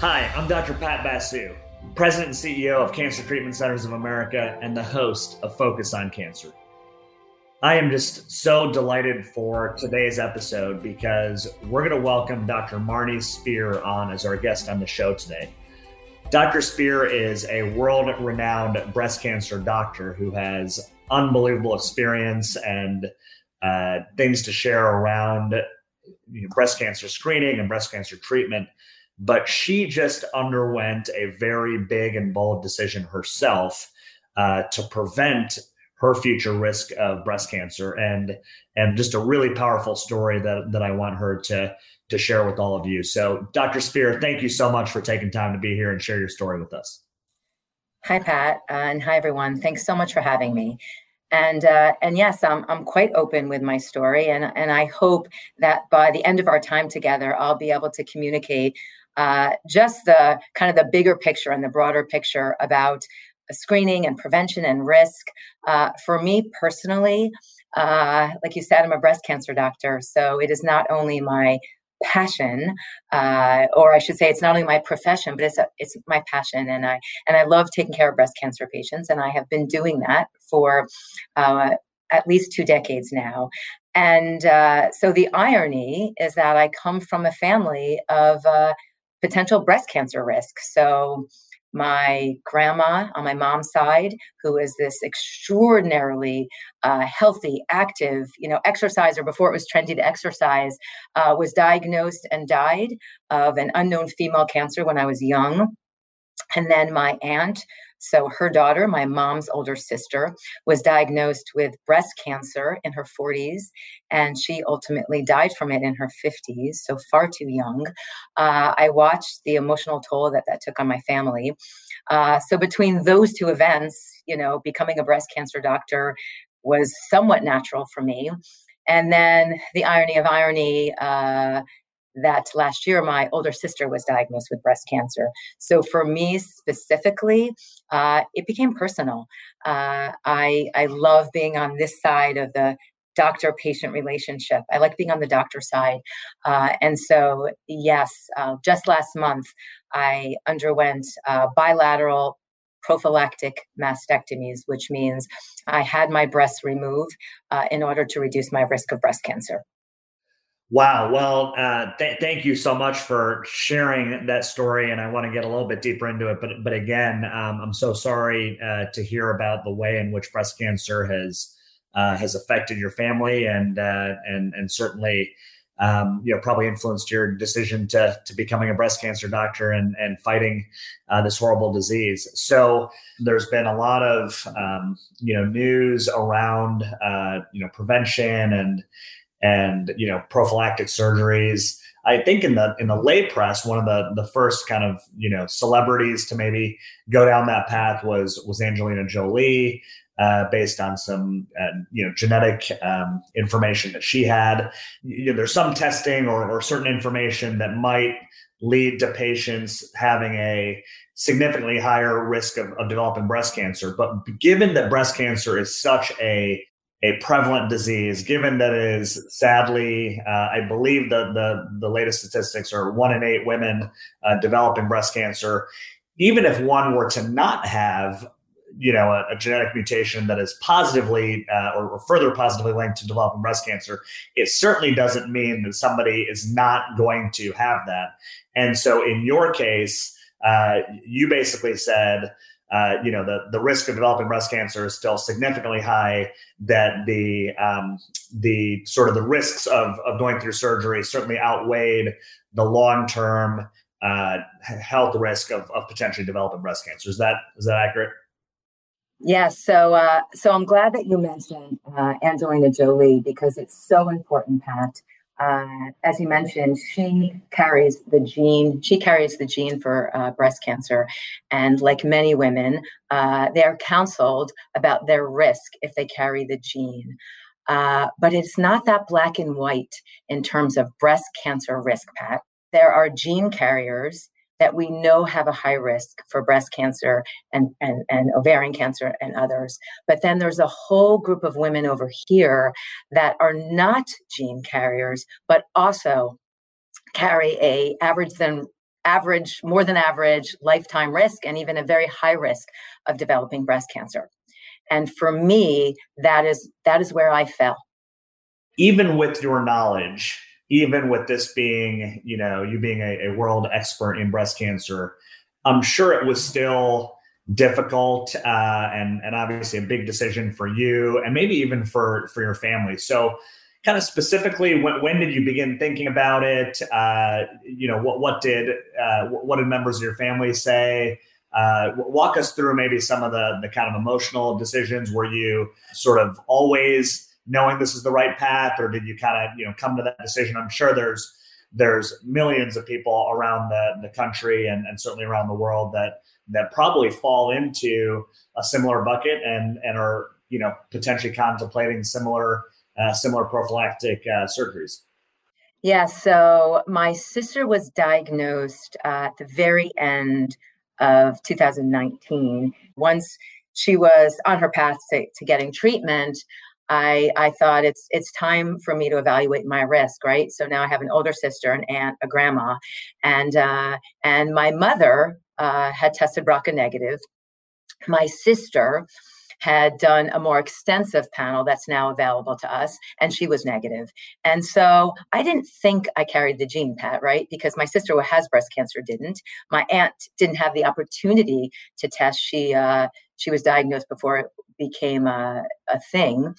Hi, I'm Dr. Pat Basu, President and CEO of Cancer Treatment Centers of America and the host of Focus on Cancer. I am just so delighted for today's episode because we're going to welcome Dr. Marnie Spear on as our guest on the show today. Dr. Spear is a world renowned breast cancer doctor who has unbelievable experience and uh, things to share around you know, breast cancer screening and breast cancer treatment. But she just underwent a very big and bold decision herself uh, to prevent her future risk of breast cancer and and just a really powerful story that that I want her to to share with all of you. So Dr. Spear, thank you so much for taking time to be here and share your story with us. Hi Pat uh, and hi everyone. Thanks so much for having me and uh, and yes, I'm I'm quite open with my story, and and I hope that by the end of our time together, I'll be able to communicate uh, just the kind of the bigger picture and the broader picture about screening and prevention and risk. Uh, for me personally, uh, like you said, I'm a breast cancer doctor, so it is not only my passion uh, or i should say it's not only my profession but it's a, it's my passion and i and i love taking care of breast cancer patients and i have been doing that for uh, at least two decades now and uh, so the irony is that i come from a family of uh, potential breast cancer risk so my grandma on my mom's side, who is this extraordinarily uh, healthy, active, you know, exerciser before it was trendy to exercise, uh, was diagnosed and died of an unknown female cancer when I was young. And then my aunt, so her daughter, my mom's older sister, was diagnosed with breast cancer in her 40s, and she ultimately died from it in her 50s, so far too young. Uh, I watched the emotional toll that that took on my family. Uh, so between those two events, you know, becoming a breast cancer doctor was somewhat natural for me. And then the irony of irony, uh, that last year my older sister was diagnosed with breast cancer. So for me specifically, uh, it became personal. Uh, I I love being on this side of the doctor patient relationship. I like being on the doctor side. Uh, and so, yes, uh, just last month, I underwent uh, bilateral prophylactic mastectomies, which means I had my breasts removed uh, in order to reduce my risk of breast cancer. Wow. Well, uh, th- thank you so much for sharing that story, and I want to get a little bit deeper into it. But but again, um, I'm so sorry uh, to hear about the way in which breast cancer has uh, has affected your family, and uh, and and certainly. Um, you know, probably influenced your decision to to becoming a breast cancer doctor and and fighting uh, this horrible disease. So there's been a lot of um, you know news around uh, you know prevention and and you know prophylactic surgeries. I think in the in the lay press, one of the the first kind of you know celebrities to maybe go down that path was was Angelina Jolie, uh, based on some uh, you know genetic um, information that she had. You know, there's some testing or, or certain information that might lead to patients having a significantly higher risk of, of developing breast cancer. But given that breast cancer is such a a prevalent disease, given that it is sadly, uh, I believe the, the, the latest statistics are one in eight women uh, developing breast cancer. Even if one were to not have, you know, a, a genetic mutation that is positively uh, or, or, further positively linked to developing breast cancer, it certainly doesn't mean that somebody is not going to have that. And so, in your case, uh, you basically said, uh, you know, the, the risk of developing breast cancer is still significantly high. That the um, the sort of the risks of, of going through surgery certainly outweighed the long term uh, health risk of, of potentially developing breast cancer. Is that is that accurate? Yes. So uh, so I'm glad that you mentioned uh, Angelina Jolie because it's so important, Pat uh, as you mentioned, she carries the gene. She carries the gene for uh, breast cancer, and like many women, uh, they are counseled about their risk if they carry the gene. Uh, but it's not that black and white in terms of breast cancer risk, Pat. There are gene carriers that we know have a high risk for breast cancer and, and, and ovarian cancer and others. But then there's a whole group of women over here that are not gene carriers, but also carry a average than average, more than average lifetime risk, and even a very high risk of developing breast cancer. And for me, that is that is where I fell. Even with your knowledge, even with this being, you know, you being a, a world expert in breast cancer, I'm sure it was still difficult uh, and and obviously a big decision for you and maybe even for for your family. So kind of specifically when, when did you begin thinking about it? Uh, you know what what did uh, what did members of your family say? Uh, walk us through maybe some of the the kind of emotional decisions. Were you sort of always knowing this is the right path or did you kind of you know come to that decision i'm sure there's there's millions of people around the, the country and, and certainly around the world that that probably fall into a similar bucket and and are you know potentially contemplating similar uh, similar prophylactic uh, surgeries? Yeah, so my sister was diagnosed uh, at the very end of 2019. Once she was on her path to, to getting treatment, I, I thought it's it's time for me to evaluate my risk, right? So now I have an older sister, an aunt, a grandma, and uh, and my mother uh, had tested BRCA negative. My sister had done a more extensive panel that's now available to us, and she was negative. And so I didn't think I carried the gene, Pat, right? Because my sister who has breast cancer didn't. My aunt didn't have the opportunity to test. She uh, she was diagnosed before became a, a thing.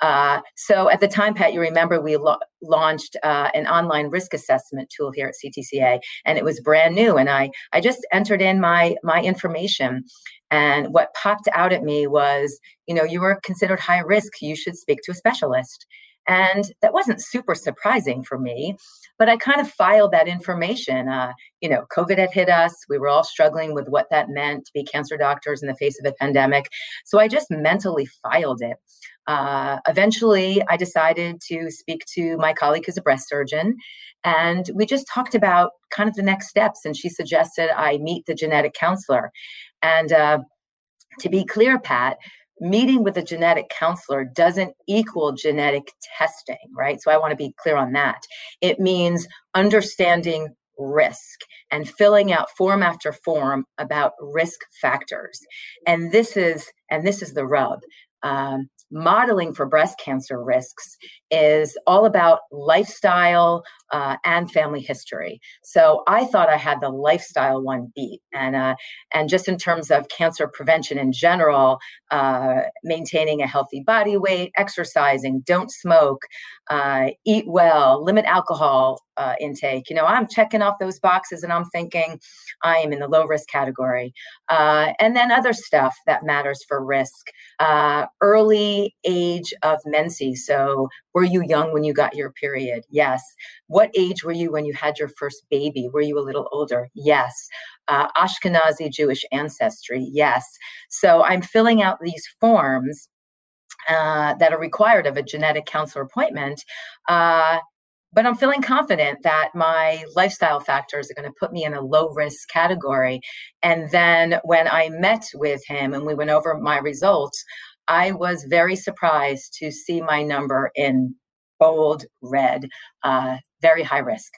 Uh, so at the time, Pat, you remember we lo- launched uh, an online risk assessment tool here at CTCA, and it was brand new. And I I just entered in my my information, and what popped out at me was, you know, you were considered high risk. You should speak to a specialist. And that wasn't super surprising for me, but I kind of filed that information. Uh, you know, COVID had hit us. We were all struggling with what that meant to be cancer doctors in the face of a pandemic. So I just mentally filed it. Uh, eventually, I decided to speak to my colleague who's a breast surgeon, and we just talked about kind of the next steps. And she suggested I meet the genetic counselor. And uh, to be clear, Pat, meeting with a genetic counselor doesn't equal genetic testing, right? So I want to be clear on that. It means understanding risk and filling out form after form about risk factors. And this is and this is the rub. Um, modeling for breast cancer risks is all about lifestyle uh, and family history. So I thought I had the lifestyle one beat, and uh, and just in terms of cancer prevention in general, uh, maintaining a healthy body weight, exercising, don't smoke, uh, eat well, limit alcohol uh, intake. You know, I'm checking off those boxes, and I'm thinking I am in the low risk category. Uh, and then other stuff that matters for risk: early age of menses. So were you young when you got your period? Yes. What age were you when you had your first baby? Were you a little older? Yes. Uh, Ashkenazi Jewish ancestry? Yes. So I'm filling out these forms uh, that are required of a genetic counselor appointment. Uh, but I'm feeling confident that my lifestyle factors are going to put me in a low risk category. And then when I met with him and we went over my results, I was very surprised to see my number in bold red, uh, very high risk.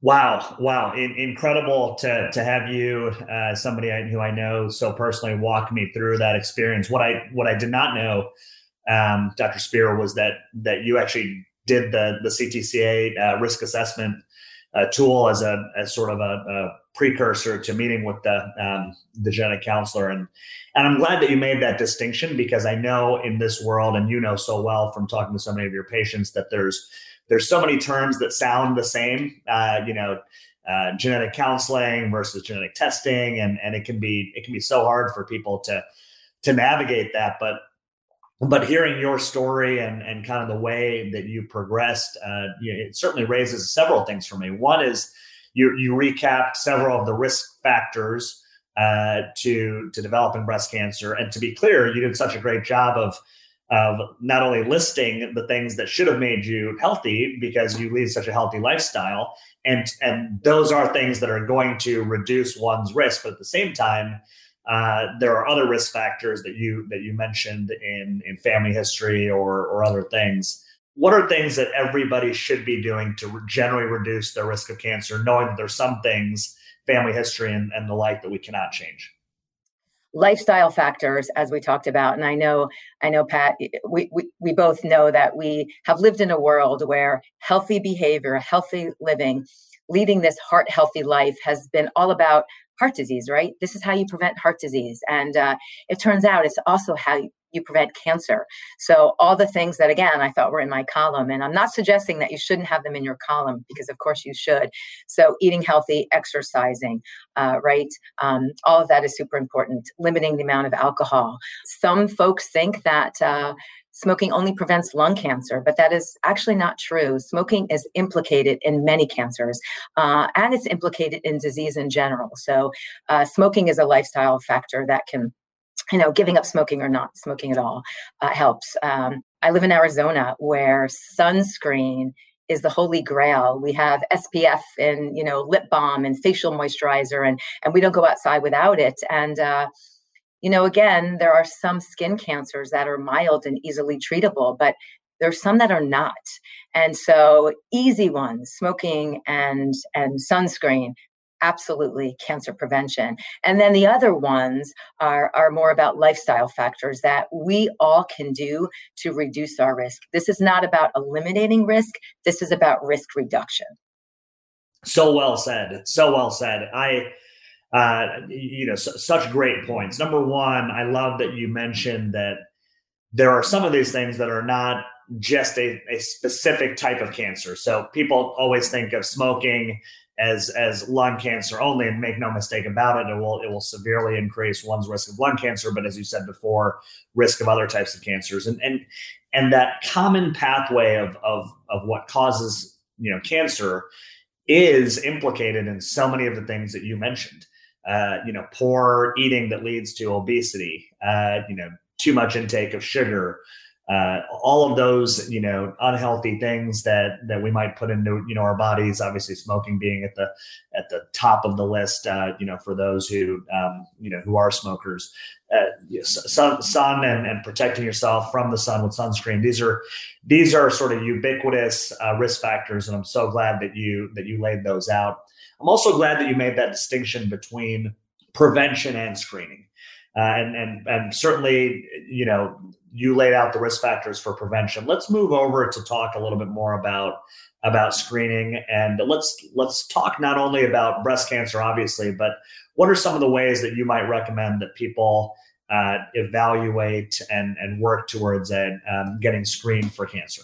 Wow, wow, In- incredible to to have you, uh, somebody I, who I know so personally, walk me through that experience. What I what I did not know, um, Dr. Spear, was that that you actually did the the CTCA uh, risk assessment uh, tool as a as sort of a, a precursor to meeting with the um, the genetic counselor. And and I'm glad that you made that distinction because I know in this world and you know so well from talking to so many of your patients that there's there's so many terms that sound the same uh, you know uh, genetic counseling versus genetic testing. And and it can be it can be so hard for people to to navigate that. But but hearing your story and and kind of the way that you progressed uh, it certainly raises several things for me one is you you recapped several of the risk factors uh, to to developing breast cancer. And to be clear, you did such a great job of of not only listing the things that should have made you healthy because you lead such a healthy lifestyle, and and those are things that are going to reduce one's risk, but at the same time. Uh, there are other risk factors that you that you mentioned in in family history or or other things what are things that everybody should be doing to generally reduce their risk of cancer, knowing that there's some things, family history and, and the like, that we cannot change? lifestyle factors as we talked about and i know i know pat we, we we both know that we have lived in a world where healthy behavior healthy living leading this heart healthy life has been all about heart disease right this is how you prevent heart disease and uh, it turns out it's also how you, prevent cancer. So all the things that again I thought were in my column, and I'm not suggesting that you shouldn't have them in your column because of course you should. So eating healthy, exercising, uh, right? Um, all of that is super important. Limiting the amount of alcohol. Some folks think that. Uh, smoking only prevents lung cancer, but that is actually not true. Smoking is implicated in many cancers, uh, and it's implicated in disease in general. So, uh, smoking is a lifestyle factor that can you know, giving up smoking or not smoking at all uh, helps. Um, I live in Arizona where sunscreen is the holy grail. We have SPF and you know lip balm and facial moisturizer, and and we don't go outside without it. And uh, you know, again, there are some skin cancers that are mild and easily treatable, but there's some that are not. And so, easy ones, smoking and and sunscreen, absolutely cancer prevention. And then the other ones are, are more about lifestyle factors that we all can do to reduce our risk. This is not about eliminating risk, this is about risk reduction. So well said. So well said. I, uh, you know, su- such great points. Number one, I love that you mentioned that there are some of these things that are not just a, a specific type of cancer. So people always think of smoking as as lung cancer only and make no mistake about it it will it will severely increase one's risk of lung cancer but as you said before risk of other types of cancers and and and that common pathway of of of what causes you know cancer is implicated in so many of the things that you mentioned uh, you know poor eating that leads to obesity uh, you know too much intake of sugar uh, all of those you know unhealthy things that that we might put into you know our bodies obviously smoking being at the at the top of the list uh, you know for those who um, you know who are smokers. Uh, sun, sun and, and protecting yourself from the sun with sunscreen. These are these are sort of ubiquitous uh, risk factors and i'm so glad that you that you laid those out i'm also glad that you made that distinction between prevention and screening uh, and and and certainly, you know, you laid out the risk factors for prevention. Let's move over to talk a little bit more about about screening, and let's let's talk not only about breast cancer, obviously, but what are some of the ways that you might recommend that people uh, evaluate and and work towards uh, um, getting screened for cancer?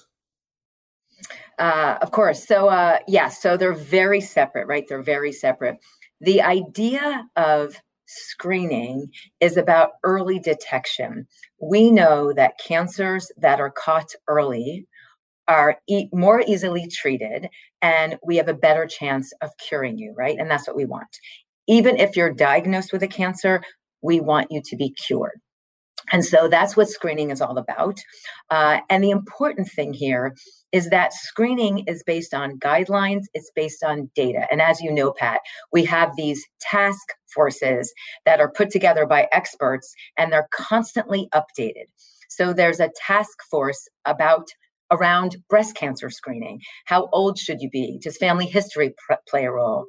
Uh, of course. So, uh, yeah, so they're very separate, right? They're very separate. The idea of screening is about early detection. We know that cancers that are caught early are e- more easily treated and we have a better chance of curing you, right? And that's what we want. Even if you're diagnosed with a cancer, we want you to be cured. And so that's what screening is all about. Uh, and the important thing here is that screening is based on guidelines, it's based on data. And as you know, Pat, we have these task forces that are put together by experts and they're constantly updated. So there's a task force about around breast cancer screening. How old should you be? Does family history pr- play a role?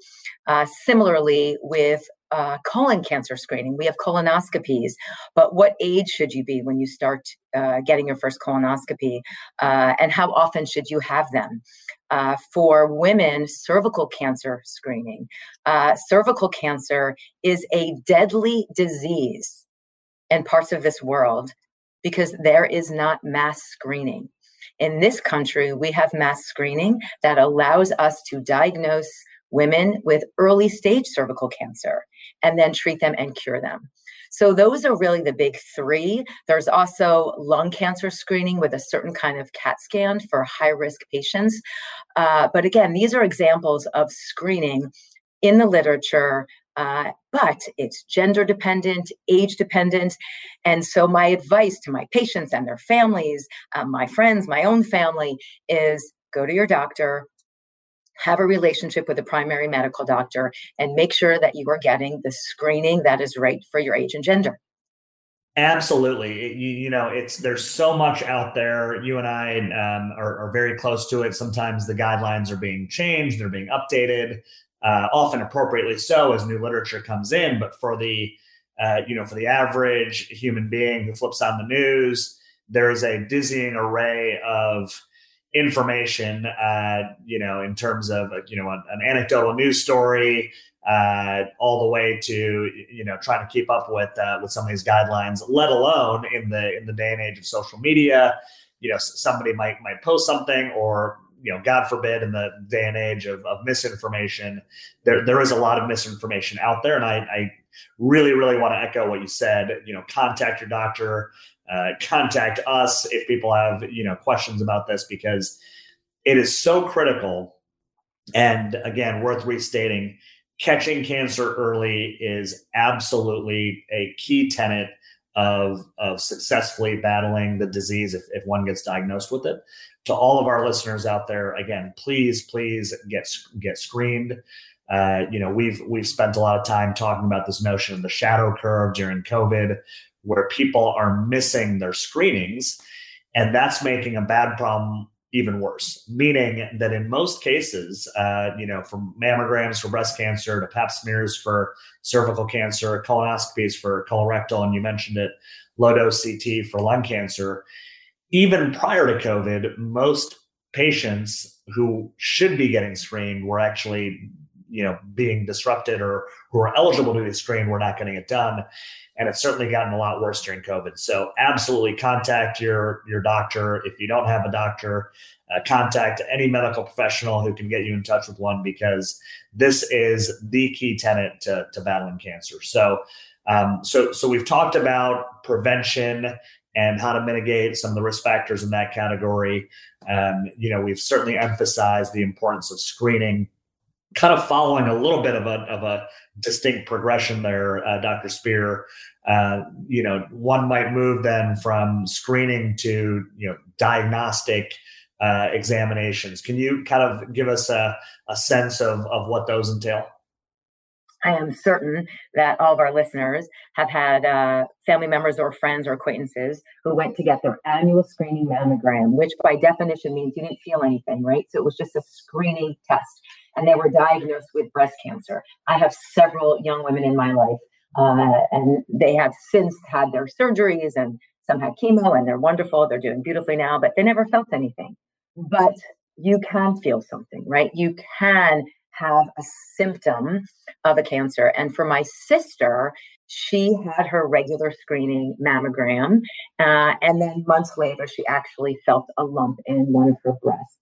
Uh, similarly, with uh, colon cancer screening. We have colonoscopies, but what age should you be when you start uh, getting your first colonoscopy? Uh, and how often should you have them? Uh, for women, cervical cancer screening. Uh, cervical cancer is a deadly disease in parts of this world because there is not mass screening. In this country, we have mass screening that allows us to diagnose women with early stage cervical cancer and then treat them and cure them. So, those are really the big three. There's also lung cancer screening with a certain kind of CAT scan for high risk patients. Uh, but again, these are examples of screening in the literature. Uh, but it's gender dependent, age dependent. And so, my advice to my patients and their families, uh, my friends, my own family is go to your doctor, have a relationship with a primary medical doctor and make sure that you are getting the screening that is right for your age and gender. Absolutely. You, you, know, it's there's so much out there. You and I um, are, are, very close to it. Sometimes the guidelines are being changed, they're being updated, uh, often appropriately so as new literature comes in. But for the uh, you know, for the average human being who flips on the news, there is a dizzying array of information. Uh, you know, in terms of you know an, an anecdotal news story, uh, all the way to you know trying to keep up with uh, with some of these guidelines. Let alone in the in the day and age of social media, you know somebody might might post something or you know God forbid in the day and age of, of misinformation, there there is a lot of misinformation out there, and I, I really really want to echo what you said. You know, contact your doctor, uh, contact us if people have you know questions about this because it is so critical. And again, worth restating catching cancer early is absolutely a key tenet of, of successfully battling the disease if, if one gets diagnosed with it. To all of our listeners out there, again, please, please get get screened. Uh, you know, we've we've spent a lot of time talking about this notion of the shadow curve during COVID, where people are missing their screenings, and that's making a bad problem even worse, meaning that in most cases, uh, you know, from mammograms for breast cancer to pap smears for cervical cancer, colonoscopies for colorectal, and you mentioned it, low dose CT for lung cancer, even prior to COVID, most patients who should be getting screened were actually, you know, being disrupted or who are eligible to be screened were not getting it done and it's certainly gotten a lot worse during COVID. So absolutely contact your your doctor if you don't have a doctor. Uh, contact any medical professional who can get you in touch with one because this is the key tenet to, to battling cancer. So, um, so so we've talked about prevention and how to mitigate some of the risk factors in that category. Um, you know, we've certainly emphasized the importance of screening kind of following a little bit of a, of a distinct progression there, uh, Dr. Spear. Uh, you know, one might move then from screening to you know diagnostic uh, examinations. Can you kind of give us a, a sense of of what those entail? I am certain that all of our listeners have had uh, family members or friends or acquaintances who went to get their annual screening mammogram, which by definition means you didn't feel anything, right? So it was just a screening test and they were diagnosed with breast cancer. I have several young women in my life, uh, and they have since had their surgeries, and some had chemo, and they're wonderful. They're doing beautifully now, but they never felt anything. But you can feel something, right? You can have a symptom of a cancer. And for my sister, she had her regular screening mammogram. Uh, and then months later, she actually felt a lump in one of her breasts.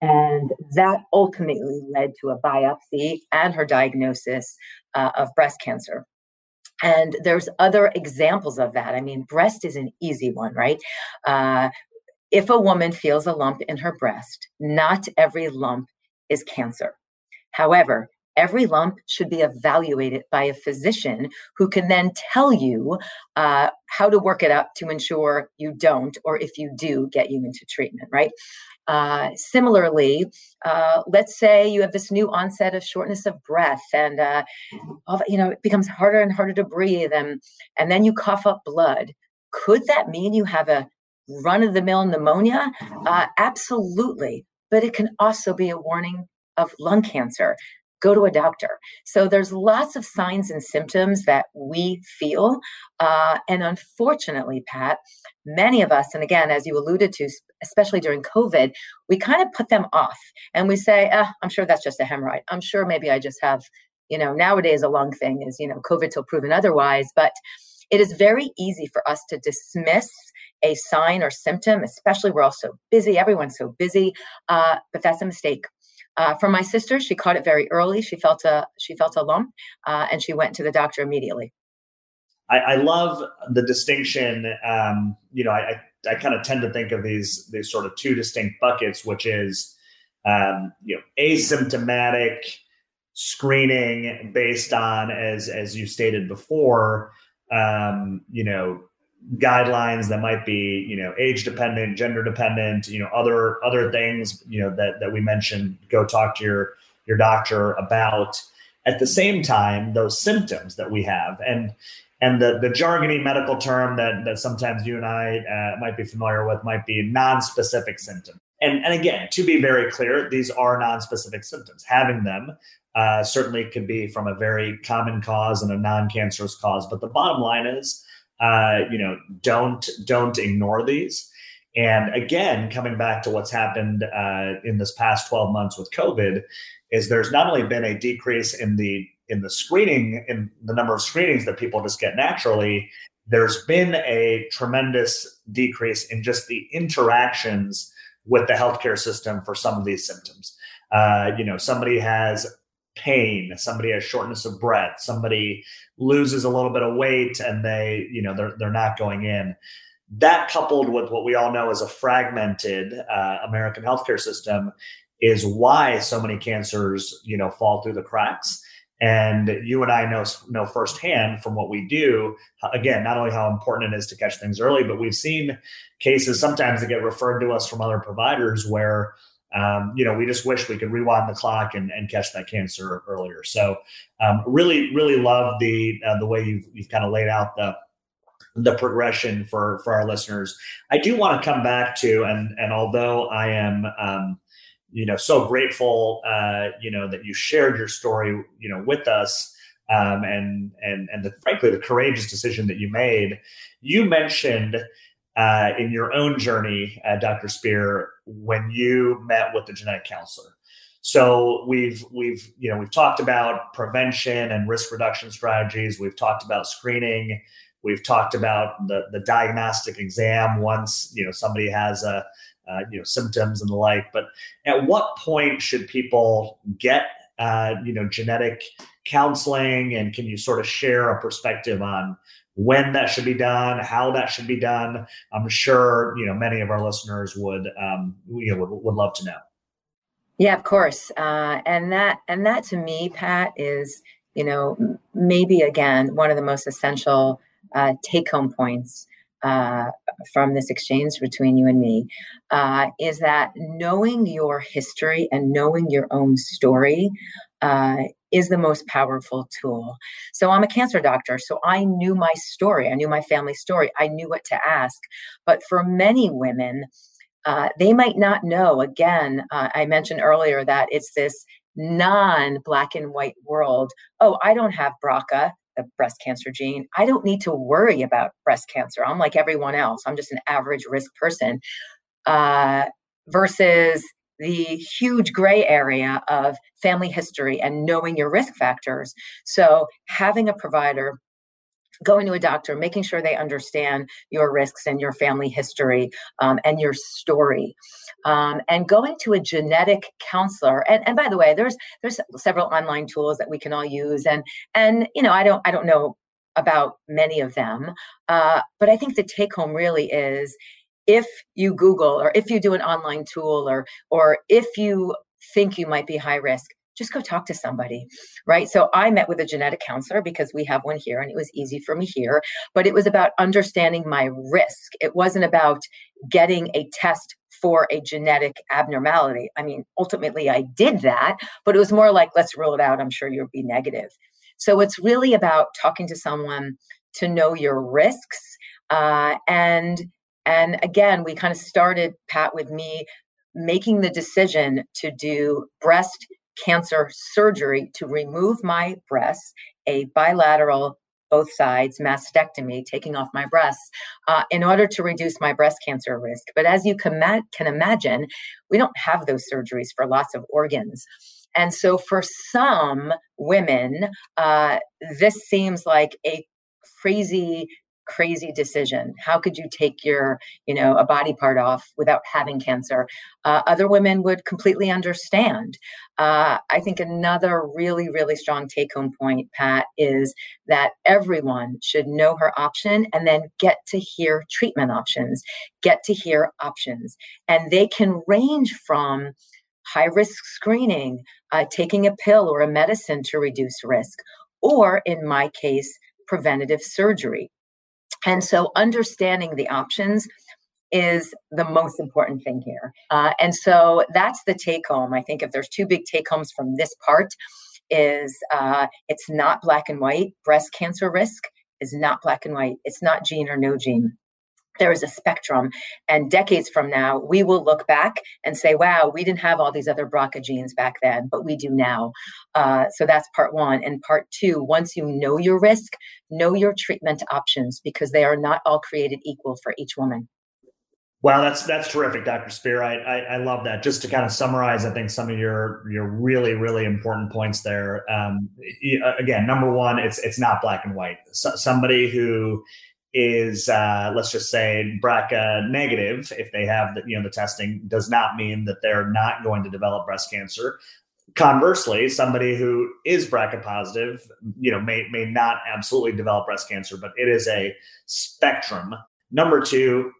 And that ultimately led to a biopsy and her diagnosis uh, of breast cancer. And there's other examples of that. I mean, breast is an easy one, right? Uh, if a woman feels a lump in her breast, not every lump is cancer. However, every lump should be evaluated by a physician who can then tell you uh, how to work it up to ensure you don't, or if you do, get you into treatment, right? Uh, similarly, uh, let's say you have this new onset of shortness of breath, and uh, you know it becomes harder and harder to breathe, and and then you cough up blood. Could that mean you have a run-of-the-mill pneumonia? Uh, absolutely, but it can also be a warning of lung cancer go to a doctor. So there's lots of signs and symptoms that we feel. Uh, and unfortunately, Pat, many of us, and again, as you alluded to, especially during COVID, we kind of put them off and we say, ah, I'm sure that's just a hemorrhoid. I'm sure maybe I just have, you know, nowadays a lung thing is, you know, COVID till proven otherwise. But it is very easy for us to dismiss a sign or symptom, especially we're all so busy, everyone's so busy. Uh, but that's a mistake. Uh, for my sister, she caught it very early. She felt a she felt a lump, uh, and she went to the doctor immediately. I, I love the distinction. Um, you know, I, I, I kind of tend to think of these these sort of two distinct buckets, which is um, you know asymptomatic screening based on as as you stated before, um, you know guidelines that might be you know age dependent gender dependent you know other other things you know that that we mentioned go talk to your your doctor about At the same time, those symptoms that we have, and and the, the jargony medical term that, that sometimes you and I uh, might be familiar with might be non-specific symptoms. And, and again, to be very clear, these are non-specific symptoms. Having them uh, certainly could be from a very common cause and a non-cancerous cause. But the bottom line is, uh, you know, don't don't ignore these. And again, coming back to what's happened uh, in this past 12 months with COVID, is there's not only been a decrease in the in the screening in the number of screenings that people just get naturally there's been a tremendous decrease in just the interactions with the healthcare system for some of these symptoms uh, you know somebody has pain somebody has shortness of breath somebody loses a little bit of weight and they you know they're, they're not going in. That coupled with what we all know is a fragmented uh, american healthcare system is why so many cancers you know fall through the cracks. And you and I know know firsthand from what we do, again, not only how important it is to catch things early, but we've seen cases sometimes that get referred to us from other providers where, um, you know, we just wish we could rewind the clock and, and catch that cancer earlier. So, um, really, really love the uh, the way you've you've kind of laid out the the progression for for our listeners. I do want to come back to and and although I am um, you know so grateful uh, you know that you shared your story you know with us um, and and and the, frankly the courageous decision that you made you mentioned uh, in your own journey uh, dr spear when you met with the genetic counselor. So we've we've you know we've talked about prevention and risk reduction strategies. We've talked about screening. We've talked about the the diagnostic exam once you know somebody has a uh, you know symptoms and the like. But at what point should people get uh, you know genetic counseling, and can you sort of share a perspective on when that should be done, how that should be done? I'm sure you know many of our listeners would um, you know would, would love to know. Yeah, of course, uh, and that and that to me, Pat, is you know maybe again one of the most essential uh, take home points uh, from this exchange between you and me uh, is that knowing your history and knowing your own story uh, is the most powerful tool. So I'm a cancer doctor, so I knew my story. I knew my family story. I knew what to ask. But for many women, uh, they might not know. Again, uh, I mentioned earlier that it's this non black and white world. Oh, I don't have BRCA the breast cancer gene. I don't need to worry about breast cancer. I'm like everyone else. I'm just an average risk person. Uh, versus the huge gray area of family history and knowing your risk factors. So, having a provider going to a doctor, making sure they understand your risks and your family history um, and your story, um, and going to a genetic counselor. And, and by the way, there's there's several online tools that we can all use, and and you know I don't I don't know about many of them, uh, but I think the take home really is if you Google or if you do an online tool or or if you think you might be high risk just go talk to somebody, right? So I met with a genetic counselor because we have one here and it was easy for me here, but it was about understanding my risk. It wasn't about getting a test for a genetic abnormality. I mean, ultimately I did that, but it was more like, let's rule it out. I'm sure you'll be negative. So it's really about talking to someone to know your risks. Uh, and and again, we kind of started, Pat, with me making the decision to do breast cancer surgery to remove my breasts, a bilateral both sides mastectomy, taking off my breasts, uh, in order to reduce my breast cancer risk. But as you can, ma- can imagine, we don't have those surgeries for lots of organs. And so for some women, uh, this seems like a crazy crazy decision. How could you take your you know a body part off without having cancer? Uh, other women would completely understand. Uh, i think another really really strong take home point pat is that everyone should know her option and then get to hear treatment options get to hear options. And they can range from high risk screening uh, taking a pill or a medicine to reduce risk or in my case preventative surgery and so understanding the options is the most important thing here. Uh, and so that's the take home. I think if there's two big take homes from this part, is uh, it's not black and white. Breast cancer risk is not black and white. It's not gene or no gene there is a spectrum. And decades from now, we will look back and say, wow, we didn't have all these other BRCA genes back then, but we do now. Uh, so that's part one. And part two, once you know your risk, know your treatment options because they are not all created equal for each woman. Wow, that's that's terrific, Dr. Spear. I, I, I love that. Just to kind of summarize, I think some of your your really really important points there. Um, again, number one, it's it's not black and white. So, somebody who is uh, let's just say BRCA negative, if they have the you know the testing, does not mean that they're not going to develop breast cancer. Conversely, somebody who is BRCA positive, you know, may may not absolutely develop breast cancer, but it is a spectrum. Number two,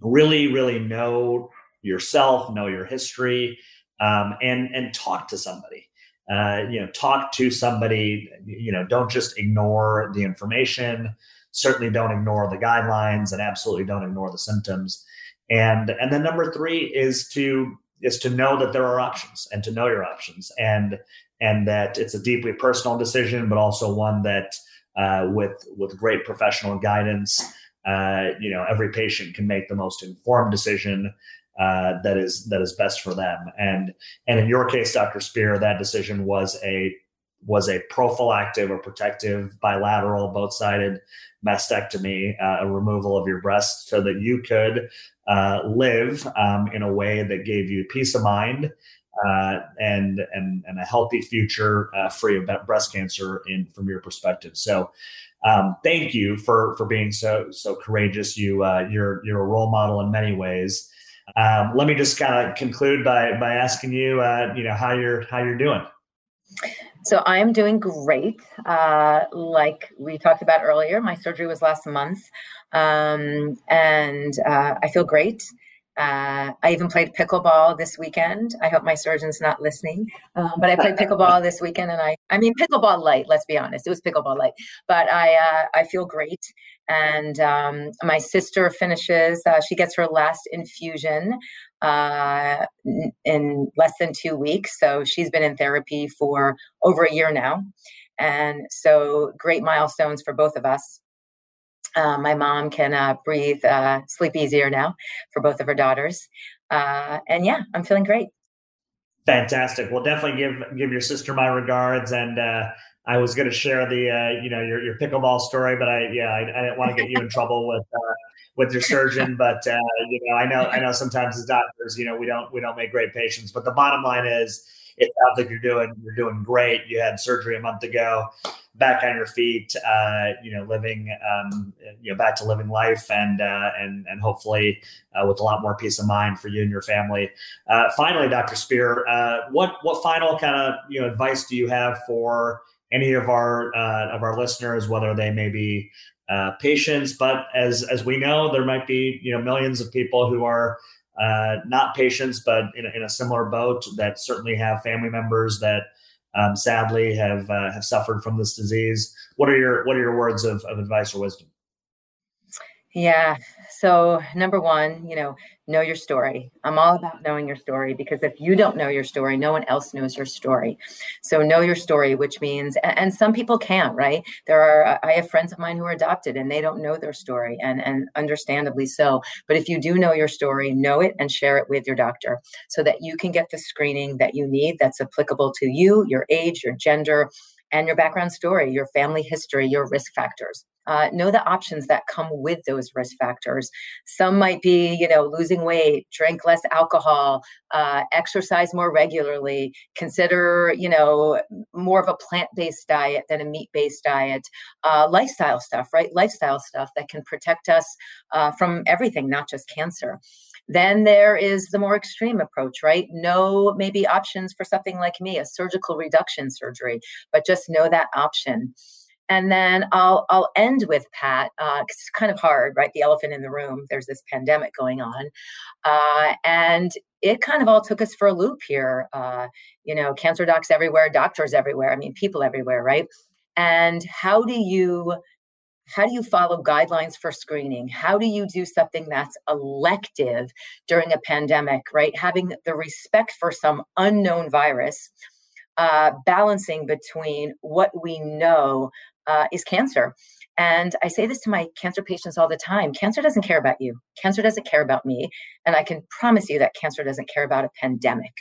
really, really know yourself, know your history, um, and and talk to somebody. Uh, you know, talk to somebody. You know, don't just ignore the information certainly don't ignore the guidelines and absolutely don't ignore the symptoms. And and then number three is to is to know that there are options and to know your options and and that it's a deeply personal decision, but also one that uh, with with great professional guidance, uh, you know, every patient can make the most informed decision uh, that is that is best for them. And and in your case, Dr. Spear, that decision was a was a prophylactic or protective bilateral both sided mastectomy, uh, a removal of your breast, so that you could uh, live um, in a way that gave you peace of mind uh, and and and a healthy future uh, free of breast cancer in from your perspective. So. Um, thank you for for being so so courageous. You uh, you're you're a role model in many ways. Um, let me just kind of conclude by by asking you, uh, you know, how you're how you're doing. So I'm doing great. Uh, like we talked about earlier, my surgery was last month, um, and uh, I feel great. Uh, I even played pickleball this weekend. I hope my surgeon's not listening, um, but I played pickleball this weekend, and I, I mean, pickleball light. Let's be honest, it was pickleball light, but I, uh, I feel great. And um, my sister finishes; uh, she gets her last infusion uh, in less than two weeks. So she's been in therapy for over a year now, and so great milestones for both of us. Uh, my mom can uh, breathe, uh, sleep easier now for both of her daughters. Uh, and yeah, I'm feeling great. Fantastic. Well, definitely give give your sister my regards. And I was going to share the uh, you know your your pickleball story, but I yeah I, I didn't want to get you in trouble with with your surgeon. But you know I know I know sometimes as doctors you know we don't we don't make great patients. But the bottom line is it sounds like you're doing you're doing great. You had surgery a month ago, back on your feet. Uh, you know, living um, you know back to living life, and uh, and and hopefully uh, with a lot more peace of mind for you and your family. Uh, finally, Dr. Spear, uh, what what final kind of you know advice do you have for any of our uh, of our listeners, whether they may be uh, patients, but as as we know, there might be you know millions of people who are uh, not patients, but in a, in a, similar boat that certainly have family members that um, sadly have uh, have suffered from this disease. What are your what are your words of, of advice or wisdom? Yeah. So, number one, you know, know your story. I'm all about knowing your story because if you don't know your story, no one else knows your story. So, know your story, which means, and some people can't, right? There are, uh, I have friends of mine who are adopted and they don't know their story, and, and understandably so. But if you do know your story, know it and share it with your doctor so that you can get the screening that you need that's applicable to you, your age, your gender, and your background story, your family history, your risk factors. Uh, know the options that come with those risk factors. Some might be, you know, losing weight, drink less alcohol, uh, exercise more regularly, consider, you know, more of a plant based diet than a meat based diet, uh, lifestyle stuff, right? Lifestyle stuff that can protect us uh, from everything, not just cancer. Then there is the more extreme approach, right? No, maybe options for something like me, a surgical reduction surgery, but just know that option. And then I'll I'll end with Pat because uh, it's kind of hard, right? The elephant in the room. There's this pandemic going on, uh, and it kind of all took us for a loop here. Uh, you know, cancer docs everywhere, doctors everywhere. I mean, people everywhere, right? And how do you how do you follow guidelines for screening how do you do something that's elective during a pandemic right having the respect for some unknown virus uh, balancing between what we know uh, is cancer. And I say this to my cancer patients all the time cancer doesn't care about you, cancer doesn't care about me. And I can promise you that cancer doesn't care about a pandemic,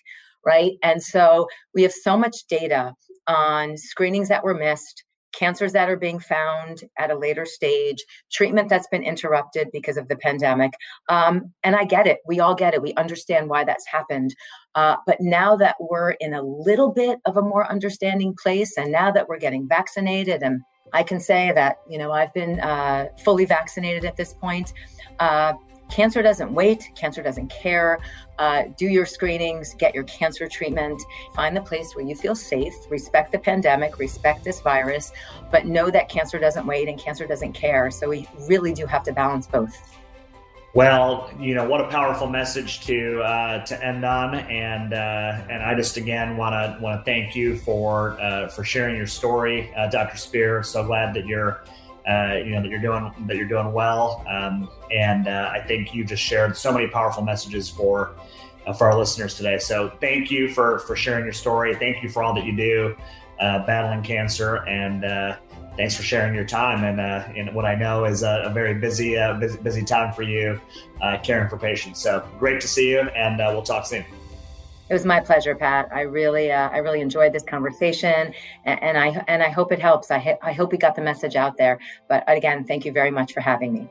right? And so we have so much data on screenings that were missed cancers that are being found at a later stage, treatment that's been interrupted because of the pandemic. Um, and I get it. We all get it. We understand why that's happened. Uh, but now that we're in a little bit of a more understanding place, and now that we're getting vaccinated, and I can say that, you know, I've been uh, fully vaccinated at this point. Uh, Cancer doesn't wait, cancer doesn't care. Uh, do your screenings, get your cancer treatment, find the place where you feel safe, respect the pandemic, respect this virus, but know that cancer doesn't wait and cancer doesn't care. So we really do have to balance both. Well, you know what a powerful message to uh, to end on, and uh, and I just again want to want to thank you for uh, for sharing your story, uh, Dr. Spear. So glad that you're uh, you know that you're doing that you're doing well, um, and uh, I think you just shared so many powerful messages for for our listeners today. So thank you for for sharing your story. Thank you for all that you do battling cancer, and thanks for sharing your time and uh, what I know is a, a very busy, busy, busy time for you caring for patients. So great to see you, and we'll talk soon. It was my pleasure, Pat. I really, uh, I really enjoyed this conversation, and, and I and I hope it helps. I, I hope we got the message out there. But again, thank you very much for having me.